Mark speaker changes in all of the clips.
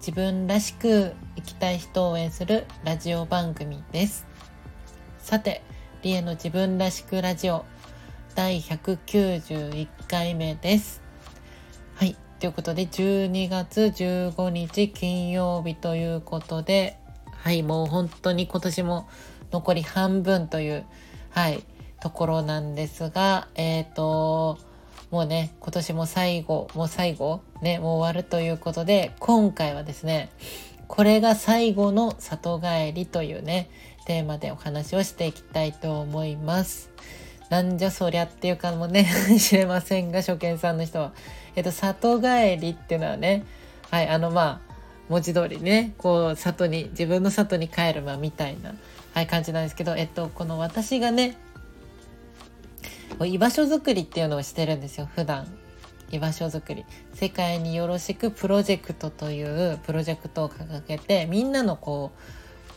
Speaker 1: 自分らしく生きたい人を応援するラジオ番組です。さてリエの自分らしくラジオ第191回目です。はいということで12月15日金曜日ということではいもう本当に今年も残り半分というはいところなんですがえっ、ー、ともうね今年も最後もう最後ねもう終わるということで今回はですねこれが最後の里帰りというねテーマでお話をしていきたいと思います。なんじゃそりゃっていうかもね 知れませんが初見さんの人は。えっと里帰りっていうのはねはいあのまあ文字通りねこう里に自分の里に帰るまみたいな、はい、感じなんですけどえっとこの私がね居場所づくりっていうのをしてるんですよ普段居場所づくり世界によろしくプロジェクトというプロジェクトを掲げてみんなのこ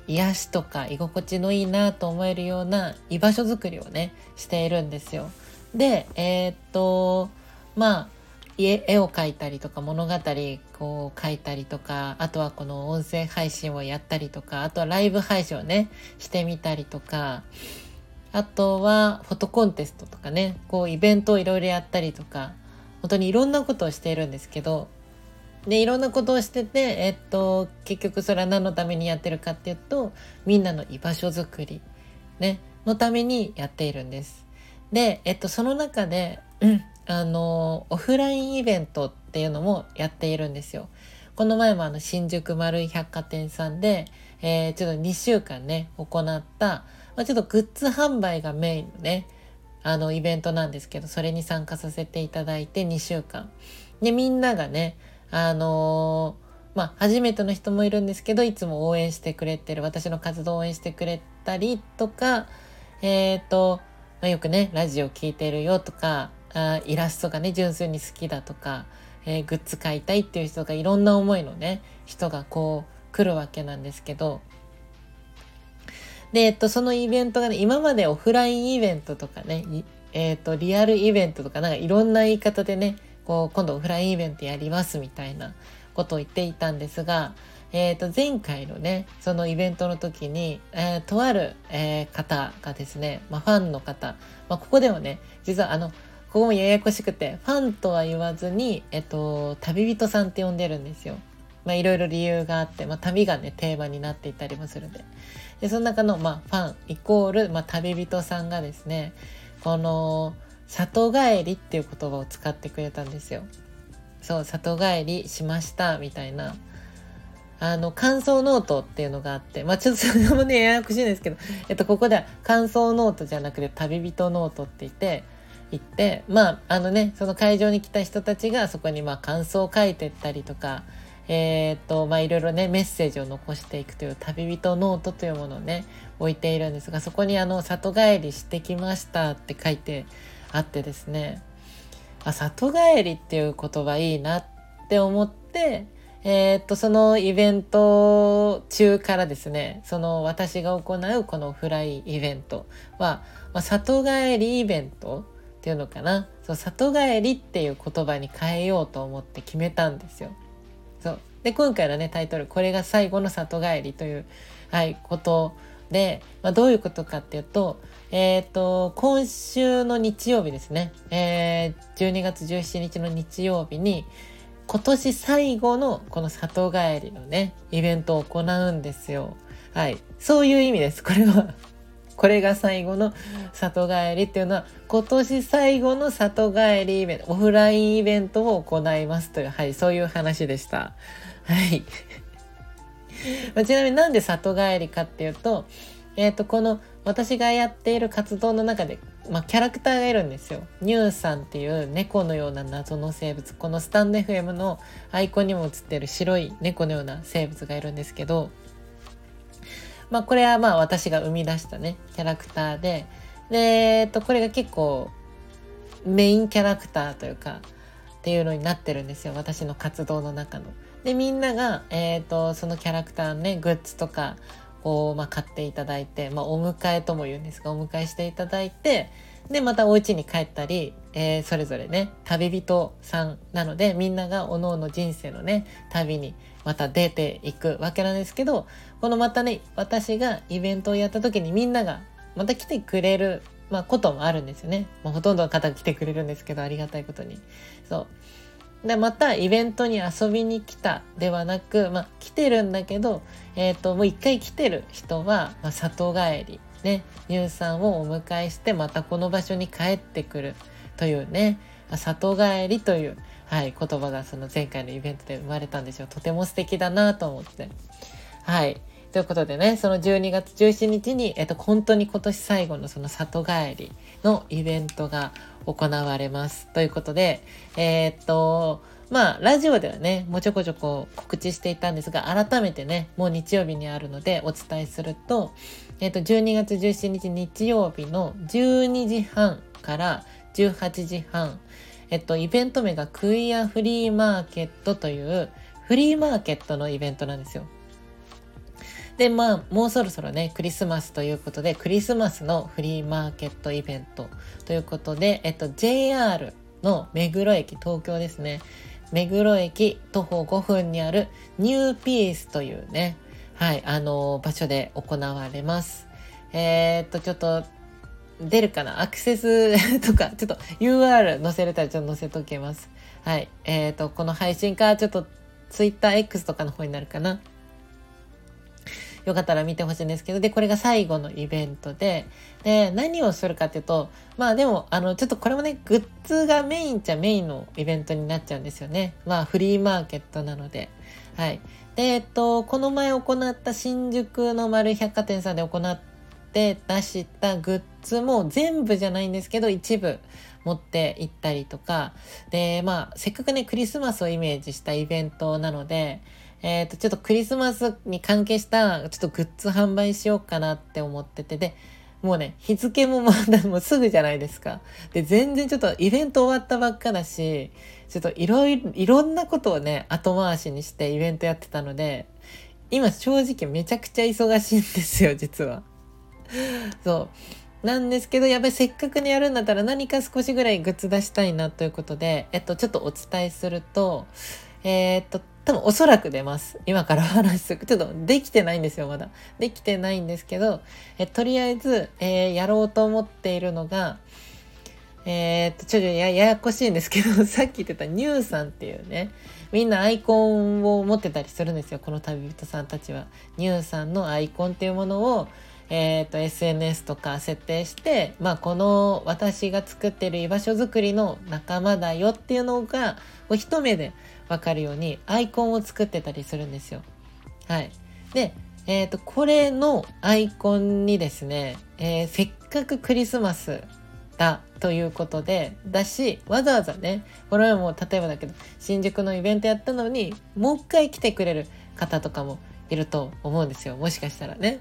Speaker 1: う癒しとか居心地のいいなと思えるような居場所づくりをねしているんですよ。でえー、っとまあ絵を描いたりとか物語こう書いたりとかあとはこの音声配信をやったりとかあとはライブ配信をねしてみたりとかあとはフォトコンテストとかねこうイベントをいろいろやったりとか本当にいろんなことをしているんですけどでいろんなことをしてて、えっと、結局それは何のためにやってるかっていうとみんなの居場所づくり、ね、のためにやっているんです。で、えっと、その中で、うん、あのオフラインイベントっていうのもやっているんですよ。この前もあの新宿丸い百貨店さんで、えー、ちょっと2週間ね行ったまあ、ちょっとグッズ販売がメインのねあのイベントなんですけどそれに参加させていただいて2週間。でみんながねあのー、まあ初めての人もいるんですけどいつも応援してくれてる私の活動を応援してくれたりとかえっ、ー、と、まあ、よくねラジオ聴いてるよとかあイラストがね純粋に好きだとか、えー、グッズ買いたいっていう人がいろんな思いのね人がこう来るわけなんですけどで、えっと、そのイベントがね、今までオフラインイベントとかね、えっと、リアルイベントとか、なんかいろんな言い方でね、こう、今度オフラインイベントやりますみたいなことを言っていたんですが、えっと、前回のね、そのイベントの時に、えー、とある、えー、方がですね、まあ、ファンの方、まあ、ここではね、実はあの、ここもややこしくて、ファンとは言わずに、えっと、旅人さんって呼んでるんですよ。まあ、いろいろ理由があって、まあ、旅がね、テーマになっていたりもするんで。で、その中の、まあ、ファンイコール、まあ、旅人さんがですね、この、里帰りっていう言葉を使ってくれたんですよ。そう、里帰りしました、みたいな。あの、感想ノートっていうのがあって、まあちょっとそれもね、ややこしいんですけど、えっと、ここでは感想ノートじゃなくて旅人ノートって言って、行って、まあ、あのね、その会場に来た人たちがそこにまあ感想を書いてったりとか、えー、っと、まあ、いろいろね、メッセージを残していくという旅人ノートというものをね、置いているんですが、そこにあの、里帰りしてきましたって書いてあってですね、あ、里帰りっていう言葉いいなって思って、えー、っと、そのイベント中からですね、その私が行うこのフライイベントは、まあ、里帰りイベントっていうのかな。そう、里帰りっていう言葉に変えようと思って決めたんですよ。そうで今回のねタイトル「これが最後の里帰り」という、はい、ことで、まあ、どういうことかっていうと,、えーと、今週の日曜日ですね、えー、12月17日の日曜日に今年最後のこの里帰りのねイベントを行うんですよ。はい、そういう意味です。これはこれが最後の里帰りっていうのは今年最後の里帰りイベントオフラインイベントを行いますというはいそういう話でしたはいま ちなみになんで里帰りかっていうとえっ、ー、とこの私がやっている活動の中でまあ、キャラクターがいるんですよ。ニューさんっていう猫のような謎の生物。このスタンド FM のアイコンにも映ってる白い猫のような生物がいるんですけど、まあこれはまあ私が生み出したね、キャラクターで、で、えっと、これが結構メインキャラクターというか、っていうのになってるんですよ。私の活動の中の。で、みんなが、えっ、と、そのキャラクターのね、グッズとかを、まあ、買っていただいて、まあ、お迎えとも言うんですが、お迎えしていただいて、で、またお家に帰ったり、えー、それぞれね、旅人さんなので、みんなが各々人生のね、旅にまた出ていくわけなんですけど、このまたね、私がイベントをやった時にみんながまた来てくれる、まあ、こともあるんですよね。まあ、ほとんどの方が来てくれるんですけど、ありがたいことに。そう。で、またイベントに遊びに来たではなく、まあ、来てるんだけど、えっ、ー、と、もう一回来てる人は、まあ、里帰り、ね、乳酸をお迎えして、またこの場所に帰ってくるというね、里帰りという、はい、言葉がその前回のイベントで生まれたんですよ。とても素敵だなと思って。はい。ということでね、その12月17日に、えっと、本当に今年最後のその里帰りのイベントが行われます。ということで、えー、っと、まあ、ラジオではね、もうちょこちょこ告知していたんですが、改めてね、もう日曜日にあるのでお伝えすると、えっと、12月17日日曜日の12時半から18時半、えっと、イベント名がクイアフリーマーケットというフリーマーケットのイベントなんですよ。で、まあ、もうそろそろね、クリスマスということで、クリスマスのフリーマーケットイベントということで、えっと、JR の目黒駅、東京ですね。目黒駅徒歩5分にあるニューピースというね、はい、あのー、場所で行われます。えー、っと、ちょっと、出るかな？アクセス とか、ちょっと UR 載せれたらちょっと載せときます。はい。えー、っと、この配信か、ちょっと TwitterX とかの方になるかな？よかったら見てほしいんですけど、で、これが最後のイベントで、で、何をするかっていうと、まあでも、あの、ちょっとこれもね、グッズがメインっちゃメインのイベントになっちゃうんですよね。まあ、フリーマーケットなので。はい。で、えっと、この前行った新宿の丸百貨店さんで行って出したグッズも全部じゃないんですけど、一部持って行ったりとか、で、まあ、せっかくね、クリスマスをイメージしたイベントなので、えっ、ー、と、ちょっとクリスマスに関係した、ちょっとグッズ販売しようかなって思ってて、で、もうね、日付もまだもうすぐじゃないですか。で、全然ちょっとイベント終わったばっかだし、ちょっといろいろ、いろんなことをね、後回しにしてイベントやってたので、今正直めちゃくちゃ忙しいんですよ、実は。そう。なんですけど、やっぱりせっかくにやるんだったら何か少しぐらいグッズ出したいなということで、えっと、ちょっとお伝えすると、えー、っと、多分おそらく出ます。今から話す。ちょっとできてないんですよ、まだ。できてないんですけど、えとりあえず、えー、やろうと思っているのが、えー、っと、ちょっとやややこしいんですけど、さっき言ってたニューさんっていうね、みんなアイコンを持ってたりするんですよ、この旅人さんたちは。ニューさんのアイコンっていうものを、えーと、SNS とか設定して、まあ、この私が作ってる居場所づくりの仲間だよっていうのがこう一目でわかるようにアイコンを作ってたりするんですよ。はい。で、え、ー、と、これのアイコンにですね、えー、せっかくクリスマスだということで、だし、わざわざね、これはもう例えばだけど、新宿のイベントやったのに、もう一回来てくれる方とかもいると思うんですよ。もしかしたらね。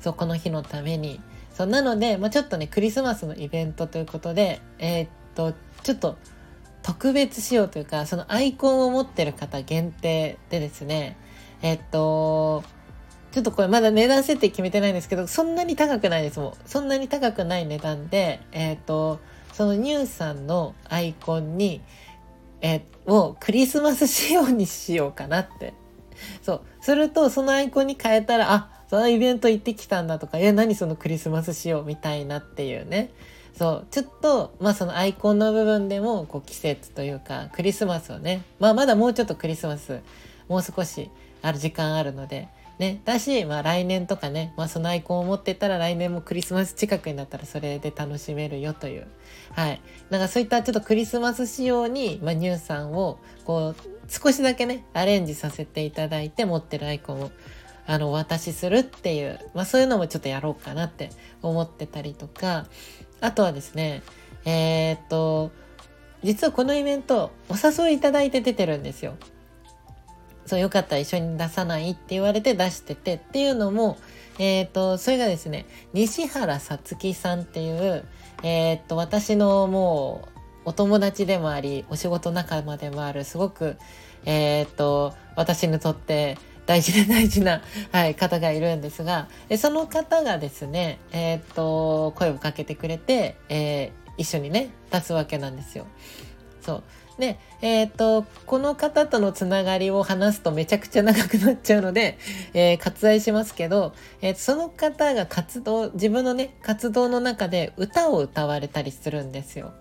Speaker 1: そう、この日のために。そう、なので、まあ、ちょっとね、クリスマスのイベントということで、えー、っと、ちょっと特別仕様というか、そのアイコンを持ってる方限定でですね、え、っと、ちょっとこれまだ値段設定決めてないんですけど、そんなに高くないですもん。そんなに高くない値段で、え、っと、そのニューさんのアイコンに、え、をクリスマス仕様にしようかなって。そう。すると、そのアイコンに変えたら、あ、そのイベント行ってきたんだとか、え、何そのクリスマス仕様みたいなっていうね。そう、ちょっと、まあそのアイコンの部分でも、こう季節というか、クリスマスをね、まあまだもうちょっとクリスマス、もう少しある時間あるので、ね、だし、まあ来年とかね、まあそのアイコンを持ってたら来年もクリスマス近くになったらそれで楽しめるよという。はい。なんかそういったちょっとクリスマス仕様に、まあニューさんを、こう、少しだけね、アレンジさせていただいて持ってるアイコンをあの、お渡しするっていう、まあそういうのもちょっとやろうかなって思ってたりとか、あとはですね、えー、っと、実はこのイベント、お誘いいただいて出てるんですよ。そうよかったら一緒に出さないって言われて出しててっていうのもえっ、とそれがですね西原さつきさんっていうえっ、と私のもうお友達でもありお仕事仲間でもあるすごくえっ、と私にとって大事で大事な、はい、方がいるんですがその方がですねえっ、と声をかけてくれて、え一緒にね出すわけなんですよ。そうで、えっ、と、この方とのつながりを話すとめちゃくちゃ長くなっちゃうので、えー、割愛しますけど、えー、その方が活動、自分のね、活動の中で歌を歌われたりするんですよ。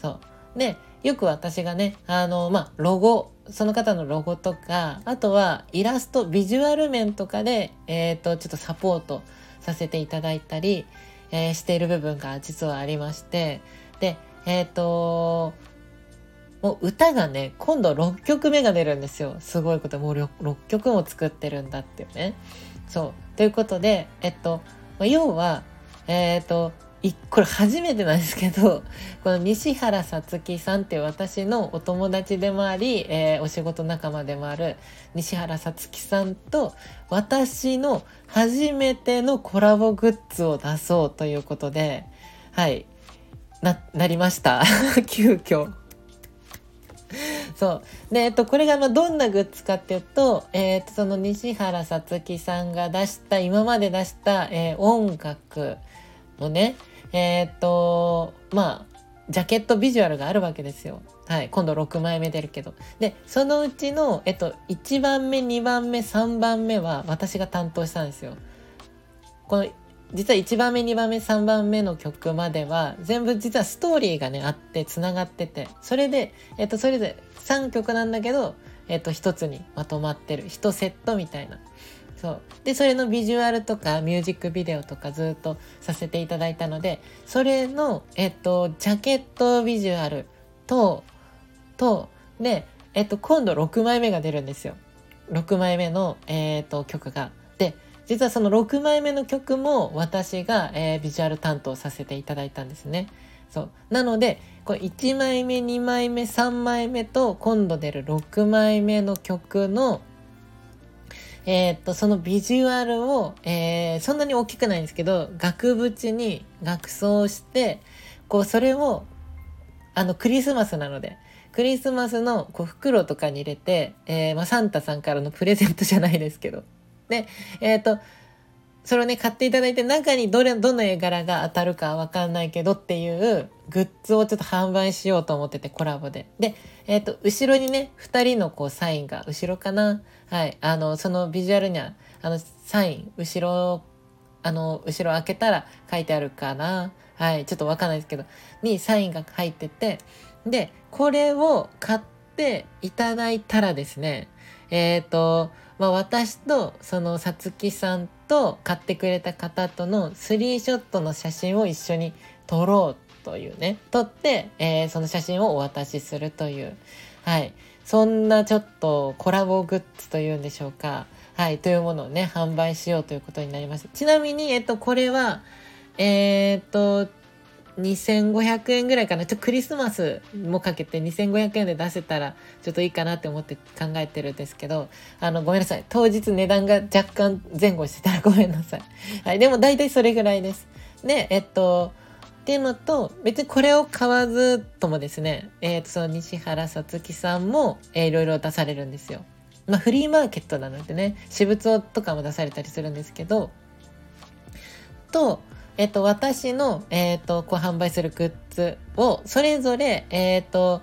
Speaker 1: そう。で、よく私がね、あの、まあ、ロゴ、その方のロゴとか、あとはイラスト、ビジュアル面とかで、えっ、と、ちょっとサポートさせていただいたり、えしている部分が実はありまして、で、えっ、と、もう歌がね、今度6曲目が出るんですよ。すごいこと。もう 6, 6曲も作ってるんだっていうね。そう。ということで、えっと、要は、えー、っと、これ初めてなんですけど、この西原さつきさんっていう私のお友達でもあり、えー、お仕事仲間でもある西原さつきさんと私の初めてのコラボグッズを出そうということで、はい、な、なりました。急遽。そう。で、えっと、これがまあどんなグッズかっていうと、えー、っと、その西原さつきさんが出した、今まで出した、えー、音楽のね、えー、っと、まあ、ジャケットビジュアルがあるわけですよ。はい。今度6枚目出るけど。で、そのうちの、えっと、1番目、2番目、3番目は私が担当したんですよ。この実は1番目2番目3番目の曲までは全部実はストーリーがねあってつながっててそれで、えっと、それで3曲なんだけど、えっと、1つにまとまってる1セットみたいな。そうでそれのビジュアルとかミュージックビデオとかずっとさせていただいたのでそれの、えっと、ジャケットビジュアルととで、えっと、今度6枚目が出るんですよ6枚目の、えっと、曲が。で実はその6枚目の曲も私が、えー、ビジュアル担当させていただいたんですね。そう。なので、これ1枚目、2枚目、3枚目と今度出る6枚目の曲のえー、っと、そのビジュアルを、えー、そんなに大きくないんですけど、額縁に額装して、こう、それを、あの、クリスマスなので、クリスマスのこう袋とかに入れて、えー、まあ、サンタさんからのプレゼントじゃないですけど、で、えっ、と、それをね、買っていただいて、中にどれ、どの絵柄が当たるかわかんないけどっていうグッズをちょっと販売しようと思ってて、コラボで。で、えっ、ー、と、後ろにね、二人のこう、サインが、後ろかな？はい。あの、そのビジュアルには、あの、サイン、後ろ、あの、後ろ開けたら書いてあるかな？はい。ちょっとわかんないですけど、にサインが入ってて、で、これを買ってていただいたらですね、えっ、ー、と、まあ、私とそのさつきさんと買ってくれた方とのスリーショットの写真を一緒に撮ろうというね撮って、えー、その写真をお渡しするというはい。そんなちょっとコラボグッズというんでしょうか。はい。というものをね販売しようということになりましたちなみにえっとこれはえー、っと2500円ぐらいかな。ちょっとクリスマスもかけて2500円で出せたらちょっといいかなって思って考えてるんですけど、あの、ごめんなさい。当日値段が若干前後してたらごめんなさい。はい。でも大体それぐらいです。で、えっと、っていうのと、別にこれを買わずともですね、えっ、と、その西原さつきさんも、えー、いろいろ出されるんですよ。まあ、フリーマーケットなのでね、私物とかも出されたりするんですけど、と、えっと、私の、えっと、こう販売するグッズを、それぞれ、えっと、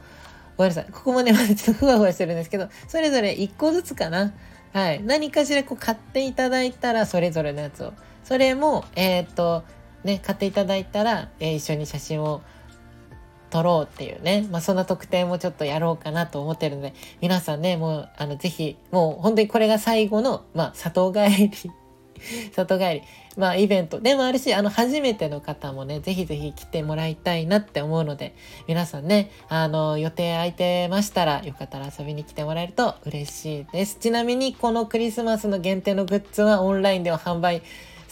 Speaker 1: ごめんなさい。ここもね、まだちょっとふわふわしてるんですけど、それぞれ1個ずつかな。はい。何かしらこう買っていただいたら、それぞれのやつを。それも、えっと、ね、買っていただいたら、えー、一緒に写真を撮ろうっていうね。まあ、そんな特典もちょっとやろうかなと思ってるので、皆さんね、もう、あの、ぜひ、もう本当にこれが最後の、まあ、里帰り 里帰り。まあイベントでもあるし、あの初めての方もね、ぜひぜひ来てもらいたいなって思うので、皆さんね、あの予定空いてましたら、よかったら遊びに来てもらえると嬉しいです。ちなみにこのクリスマスの限定のグッズはオンラインでは販売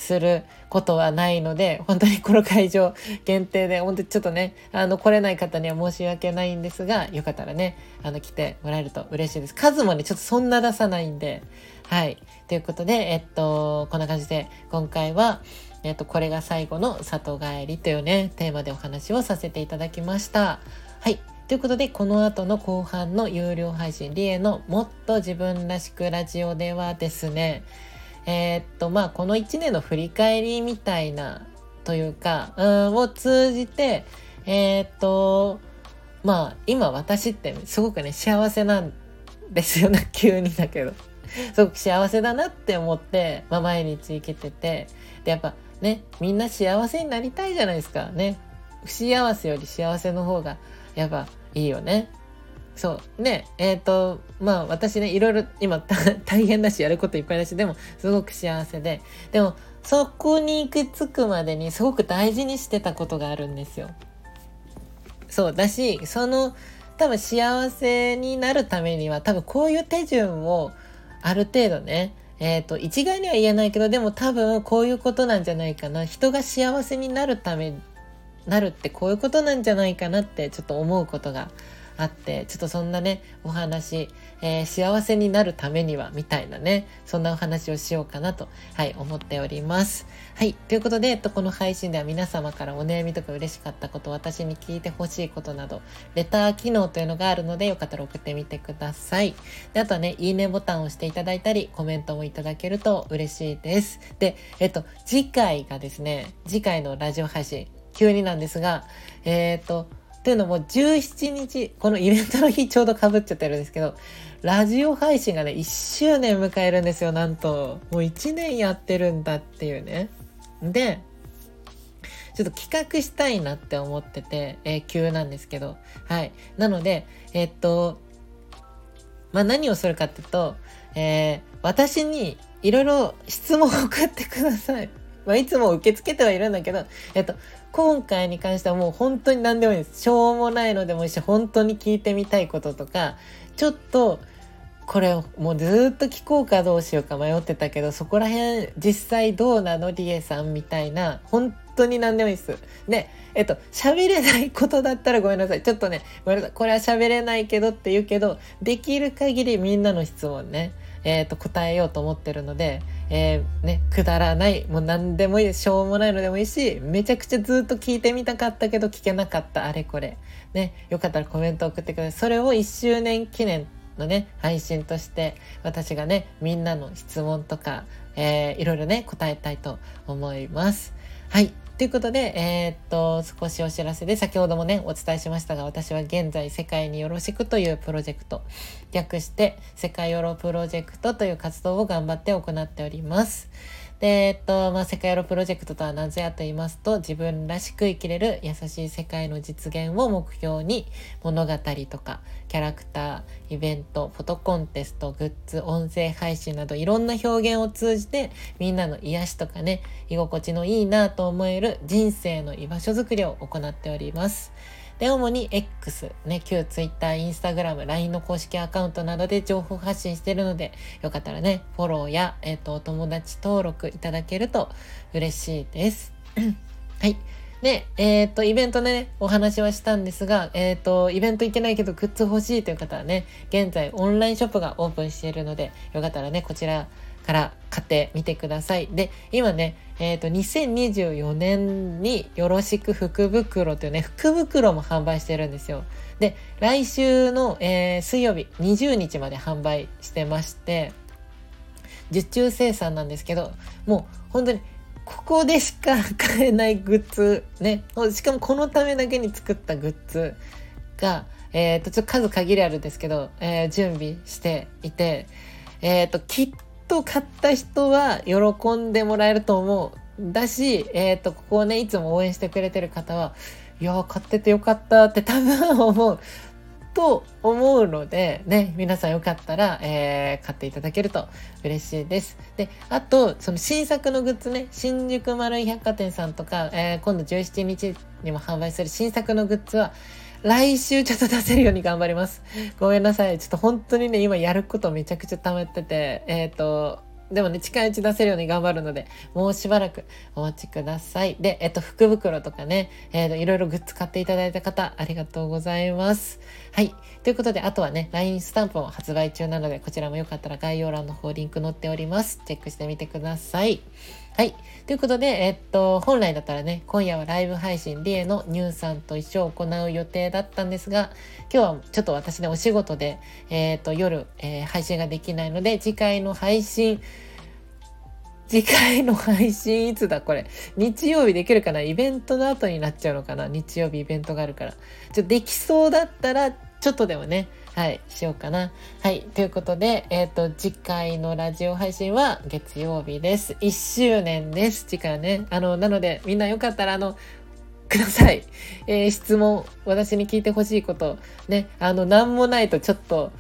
Speaker 1: することはないので、本当にこの会場限定で、本当にちょっとね、あの、来れない方には申し訳ないんですが、よかったらね、あの、来てもらえると嬉しいです。数もね、ちょっとそんな出さないんで、はい。ということで、えっと、こんな感じで、今回は、えっと、これが最後の里帰りというね、テーマでお話をさせていただきました。はい。ということで、この後の後半の有料配信、リエのもっと自分らしくラジオではですね、えー、っと、まあ、この1年の振り返りみたいな、というか、うん、を通じて、えー、っと、まあ、今私ってすごくね、幸せなんですよね、急にだけど。すごく幸せだなって思って、まあ、毎日生きてて、で、やっぱね、みんな幸せになりたいじゃないですか。ね。不幸せより幸せの方が、やっぱいいよね。そう。で、えっ、ー、と、まあ私ね、いろいろ今 大変だし、やることいっぱいだし、でもすごく幸せで、でもそこに行き着くまでにすごく大事にしてたことがあるんですよ。そうだし、その多分幸せになるためには多分こういう手順をある程度ね、えっ、ー、と、一概には言えないけど、でも多分こういうことなんじゃないかな。人が幸せになるためなるってこういうことなんじゃないかなってちょっと思うことがあってちょっとそんなねお話、えー、幸せになるためにはみたいなねそんなお話をしようかなとはい思っております。はいということで、えっと、この配信では皆様からお悩みとか嬉しかったこと私に聞いてほしいことなどレター機能というのがあるのでよかったら送ってみてください。であとはねいいねボタンを押していただいたりコメントもいただけると嬉しいです。でえっと次回がですね次回のラジオ配信急になんですが、えっ、と、というのも17日、このイベントの日ちょうどかぶっちゃってるんですけど、ラジオ配信がね、1周年迎えるんですよ、なんと。もう1年やってるんだっていうね。で、ちょっと企画したいなって思ってて、えー、急なんですけど。はい。なので、えー、っと、まあ、何をするかっていうと、えー、私にいろいろ質問を送ってください。まあ、いつも受け付けてはいるんだけど、えっと、今回に関してはもう本当に何でもいいです。しょうもないのでもいいし、本当に聞いてみたいこととか、ちょっと、これをもうずっと聞こうかどうしようか迷ってたけど、そこら辺実際どうなの？リエさんみたいな、本当に何でもいいです。で、えっと、喋れないことだったらごめんなさい。ちょっとね、ごめんなさい。これは喋れないけどって言うけど、できる限りみんなの質問ね、えっ、と、答えようと思ってるので、えー、ね、くだらない、もう何でもいい、しょうもないのでもいいし、めちゃくちゃずっと聞いてみたかったけど聞けなかったあれこれ。ね、よかったらコメント送ってください。それを1周年記念のね、配信として、私がね、みんなの質問とか、えー、いろいろね、答えたいと思います。はい。ということで、えー、っと、少しお知らせで、先ほどもね、お伝えしましたが、私は現在、世界によろしくというプロジェクト、略して、世界ヨロプロジェクトという活動を頑張って行っております。で、えっと、まあ、世界ロプロジェクトとはなぜやと言いますと、自分らしく生きれる優しい世界の実現を目標に、物語とか、キャラクター、イベント、フォトコンテスト、グッズ、音声配信など、いろんな表現を通じて、みんなの癒しとかね、居心地のいいなと思える人生の居場所づくりを行っております。で、主に X、ね、旧 Twitter、Instagram、LINE の公式アカウントなどで情報発信してるので、よかったらね、フォローや、えっ、と、お友達登録いただけると嬉しいです。はい。で、えっ、ー、と、イベントね、お話はしたんですが、えっ、ー、と、イベント行けないけどグッズ欲しいという方はね、現在オンラインショップがオープンしているので、よかったらね、こちらから買ってみてください。で、今ね、えっ、ー、と、2024年によろしく福袋というね、福袋も販売してるんですよ。で、来週の、えー、水曜日20日まで販売してまして、受注生産なんですけど、もう本当にここでしか買えないグッズ、ね、しかもこのためだけに作ったグッズが、えっ、ー、と、ちょっと数限りあるんですけど、えー、準備していて、えっ、ー、と、きっと買った人は喜んでもらえると思う。だし、えっ、ー、と、ここをね、いつも応援してくれてる方は、いや買っててよかったって多分思う。と思うので、ね、皆さんよかったら、えー、買っていただけると嬉しいです。で、あと、その新作のグッズね、新宿丸い百貨店さんとか、えー、今度17日にも販売する新作のグッズは、来週ちょっと出せるように頑張ります。ごめんなさい。ちょっと本当にね、今やることめちゃくちゃ溜まってて、えっ、ー、と、でもね、近いうち出せるように頑張るので、もうしばらくお待ちください。で、えっと、福袋とかね、えっと、いろいろグッズ買っていただいた方、ありがとうございます。はい。ということで、あとはね、LINE スタンプも発売中なので、こちらもよかったら概要欄の方リンク載っております。チェックしてみてください。はい。ということで、えっと、本来だったらね、今夜はライブ配信、リエのニューさんと一緒を行う予定だったんですが、今日はちょっと私ね、お仕事で、えっと、夜、えー、配信ができないので、次回の配信、次回の配信いつだこれ？日曜日できるかな？イベントの後になっちゃうのかな？日曜日イベントがあるから。ちょできそうだったら、ちょっとでもね、はい、しようかな。はい、ということで、えっ、ー、と、次回のラジオ配信は月曜日です。1周年です、次回ね。あの、なので、みんなよかったら、あの、ください。えー、質問、私に聞いてほしいこと、ね、あの、なんもないとちょっと、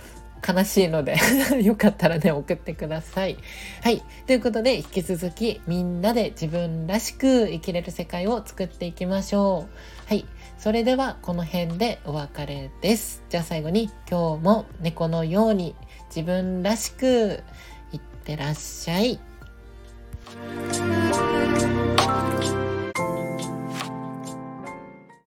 Speaker 1: 悲しいので よかったらね、送ってください。はい。ということで、引き続きみんなで自分らしく生きれる世界を作っていきましょう。はい。それでは、この辺でお別れです。じゃあ最後に、今日も猫のように自分らしくいってらっしゃい。